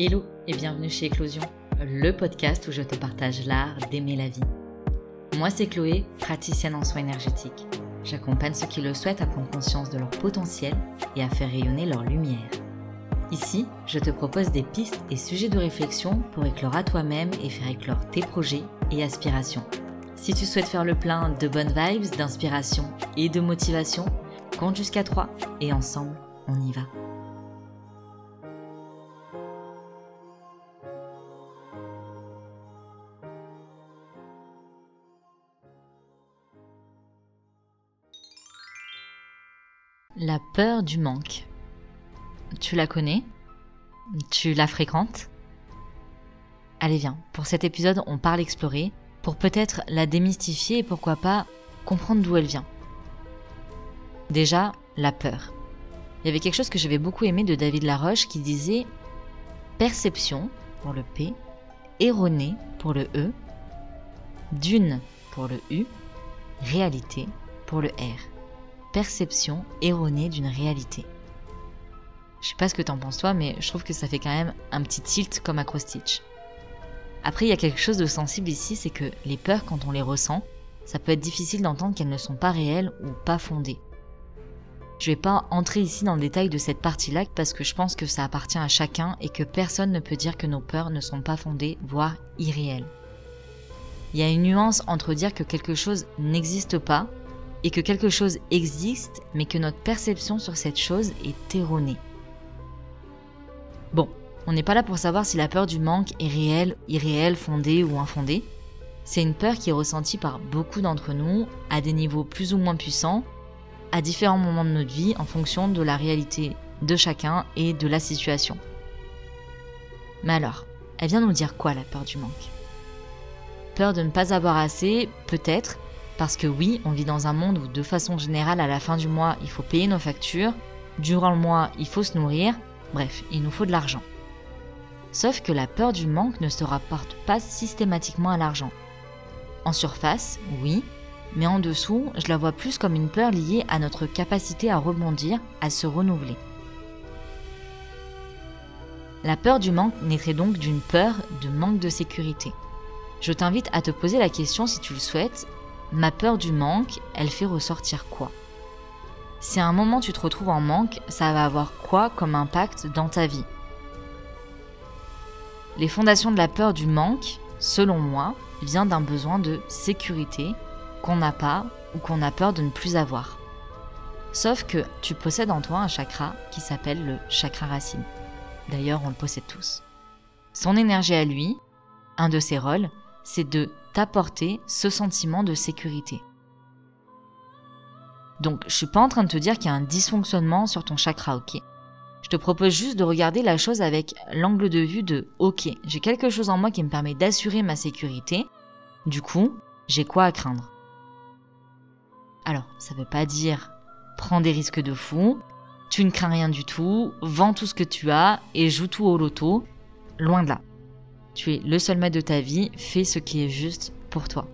Hello et bienvenue chez Éclosion, le podcast où je te partage l'art d'aimer la vie. Moi c'est Chloé, praticienne en soins énergétiques. J'accompagne ceux qui le souhaitent à prendre conscience de leur potentiel et à faire rayonner leur lumière. Ici, je te propose des pistes et sujets de réflexion pour éclore à toi-même et faire éclore tes projets et aspirations. Si tu souhaites faire le plein de bonnes vibes, d'inspiration et de motivation, compte jusqu'à 3 et ensemble, on y va. La peur du manque. Tu la connais? Tu la fréquentes? Allez viens, pour cet épisode on parle explorer, pour peut-être la démystifier et pourquoi pas comprendre d'où elle vient. Déjà, la peur. Il y avait quelque chose que j'avais beaucoup aimé de David Laroche qui disait perception pour le P, erronée pour le E, d'une pour le U, réalité pour le R perception erronée d'une réalité. Je sais pas ce que t'en penses toi, mais je trouve que ça fait quand même un petit tilt comme acrostitch. Après, il y a quelque chose de sensible ici, c'est que les peurs, quand on les ressent, ça peut être difficile d'entendre qu'elles ne sont pas réelles ou pas fondées. Je vais pas entrer ici dans le détail de cette partie-là parce que je pense que ça appartient à chacun et que personne ne peut dire que nos peurs ne sont pas fondées, voire irréelles. Il y a une nuance entre dire que quelque chose n'existe pas et que quelque chose existe, mais que notre perception sur cette chose est erronée. Bon, on n'est pas là pour savoir si la peur du manque est réelle, irréelle, fondée ou infondée. C'est une peur qui est ressentie par beaucoup d'entre nous à des niveaux plus ou moins puissants, à différents moments de notre vie en fonction de la réalité de chacun et de la situation. Mais alors, elle vient nous dire quoi la peur du manque? Peur de ne pas avoir assez, peut-être, parce que oui, on vit dans un monde où de façon générale, à la fin du mois, il faut payer nos factures, durant le mois, il faut se nourrir, bref, il nous faut de l'argent. Sauf que la peur du manque ne se rapporte pas systématiquement à l'argent. En surface, oui, mais en dessous, je la vois plus comme une peur liée à notre capacité à rebondir, à se renouveler. La peur du manque naîtrait donc d'une peur de manque de sécurité. Je t'invite à te poser la question si tu le souhaites, Ma peur du manque, elle fait ressortir quoi? Si à un moment tu te retrouves en manque, ça va avoir quoi comme impact dans ta vie? Les fondations de la peur du manque, selon moi, viennent d'un besoin de sécurité qu'on n'a pas ou qu'on a peur de ne plus avoir. Sauf que tu possèdes en toi un chakra qui s'appelle le chakra racine. D'ailleurs, on le possède tous. Son énergie à lui, un de ses rôles, c'est de t'apporter ce sentiment de sécurité. Donc, je suis pas en train de te dire qu'il y a un dysfonctionnement sur ton chakra, ok? Je te propose juste de regarder la chose avec l'angle de vue de ok, j'ai quelque chose en moi qui me permet d'assurer ma sécurité, du coup, j'ai quoi à craindre? Alors, ça veut pas dire prends des risques de fou, tu ne crains rien du tout, vends tout ce que tu as et joue tout au loto, loin de là. Tu es le seul maître de ta vie, fais ce qui est juste pour toi.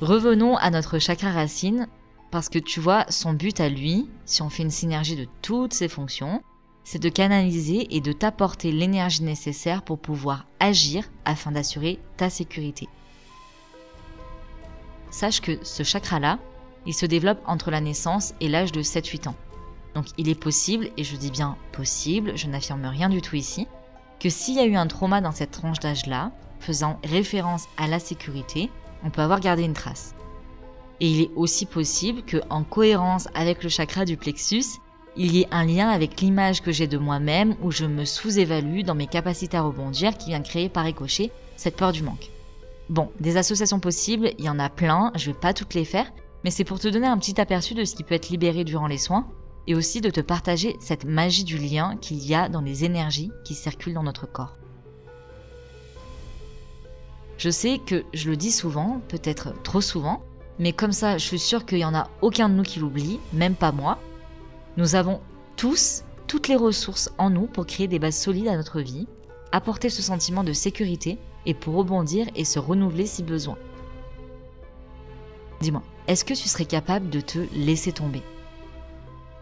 Revenons à notre chakra racine, parce que tu vois, son but à lui, si on fait une synergie de toutes ses fonctions, c'est de canaliser et de t'apporter l'énergie nécessaire pour pouvoir agir afin d'assurer ta sécurité. Sache que ce chakra-là, il se développe entre la naissance et l'âge de 7-8 ans. Donc il est possible, et je dis bien possible, je n'affirme rien du tout ici, que s'il y a eu un trauma dans cette tranche d'âge-là, faisant référence à la sécurité, on peut avoir gardé une trace. Et il est aussi possible que, en cohérence avec le chakra du plexus, il y ait un lien avec l'image que j'ai de moi-même où je me sous-évalue dans mes capacités à rebondir qui vient créer par ricochet cette peur du manque. Bon, des associations possibles, il y en a plein, je vais pas toutes les faire, mais c'est pour te donner un petit aperçu de ce qui peut être libéré durant les soins et aussi de te partager cette magie du lien qu'il y a dans les énergies qui circulent dans notre corps. Je sais que je le dis souvent, peut-être trop souvent, mais comme ça, je suis sûre qu'il n'y en a aucun de nous qui l'oublie, même pas moi. Nous avons tous toutes les ressources en nous pour créer des bases solides à notre vie, apporter ce sentiment de sécurité et pour rebondir et se renouveler si besoin. Dis-moi, est-ce que tu serais capable de te laisser tomber?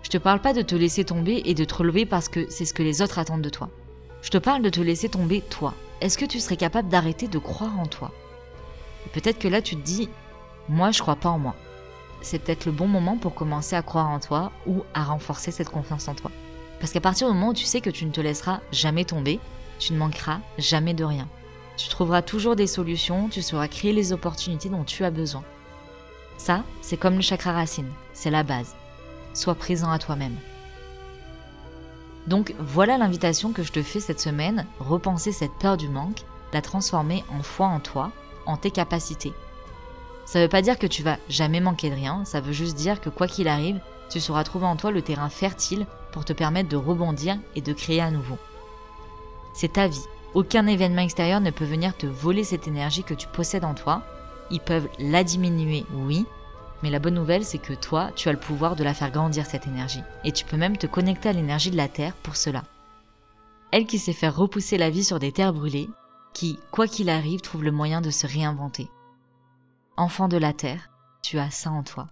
Je te parle pas de te laisser tomber et de te relever parce que c'est ce que les autres attendent de toi. Je te parle de te laisser tomber toi. Est-ce que tu serais capable d'arrêter de croire en toi? Peut-être que là tu te dis, moi je crois pas en moi. C'est peut-être le bon moment pour commencer à croire en toi ou à renforcer cette confiance en toi. Parce qu'à partir du moment où tu sais que tu ne te laisseras jamais tomber, tu ne manqueras jamais de rien. Tu trouveras toujours des solutions, tu sauras créer les opportunités dont tu as besoin. Ça, c'est comme le chakra racine, c'est la base. Sois présent à toi-même. Donc voilà l'invitation que je te fais cette semaine, repenser cette peur du manque, la transformer en foi en toi, en tes capacités. Ça ne veut pas dire que tu vas jamais manquer de rien, ça veut juste dire que quoi qu'il arrive, tu sauras trouver en toi le terrain fertile pour te permettre de rebondir et de créer à nouveau. C'est ta vie. Aucun événement extérieur ne peut venir te voler cette énergie que tu possèdes en toi. Ils peuvent la diminuer, oui, mais la bonne nouvelle, c'est que toi, tu as le pouvoir de la faire grandir, cette énergie. Et tu peux même te connecter à l'énergie de la Terre pour cela. Elle qui sait faire repousser la vie sur des terres brûlées, qui, quoi qu'il arrive, trouve le moyen de se réinventer. Enfant de la Terre, tu as ça en toi.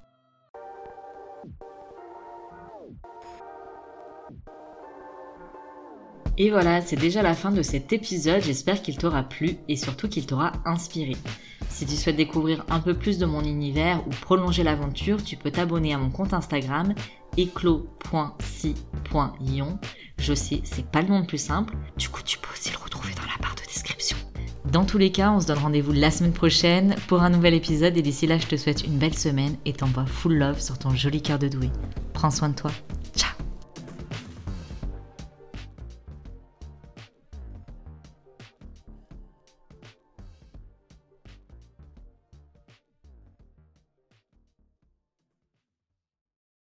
Et voilà, c'est déjà la fin de cet épisode. J'espère qu'il t'aura plu et surtout qu'il t'aura inspiré. Si tu souhaites découvrir un peu plus de mon univers ou prolonger l'aventure, tu peux t'abonner à mon compte Instagram éclos.si.ion. Je sais, c'est pas le nom le plus simple. Du coup, tu peux aussi le retrouver dans la barre de description. Dans tous les cas, on se donne rendez-vous la semaine prochaine pour un nouvel épisode et d'ici là, je te souhaite une belle semaine et t'envoie full love sur ton joli cœur de doué. Prends soin de toi.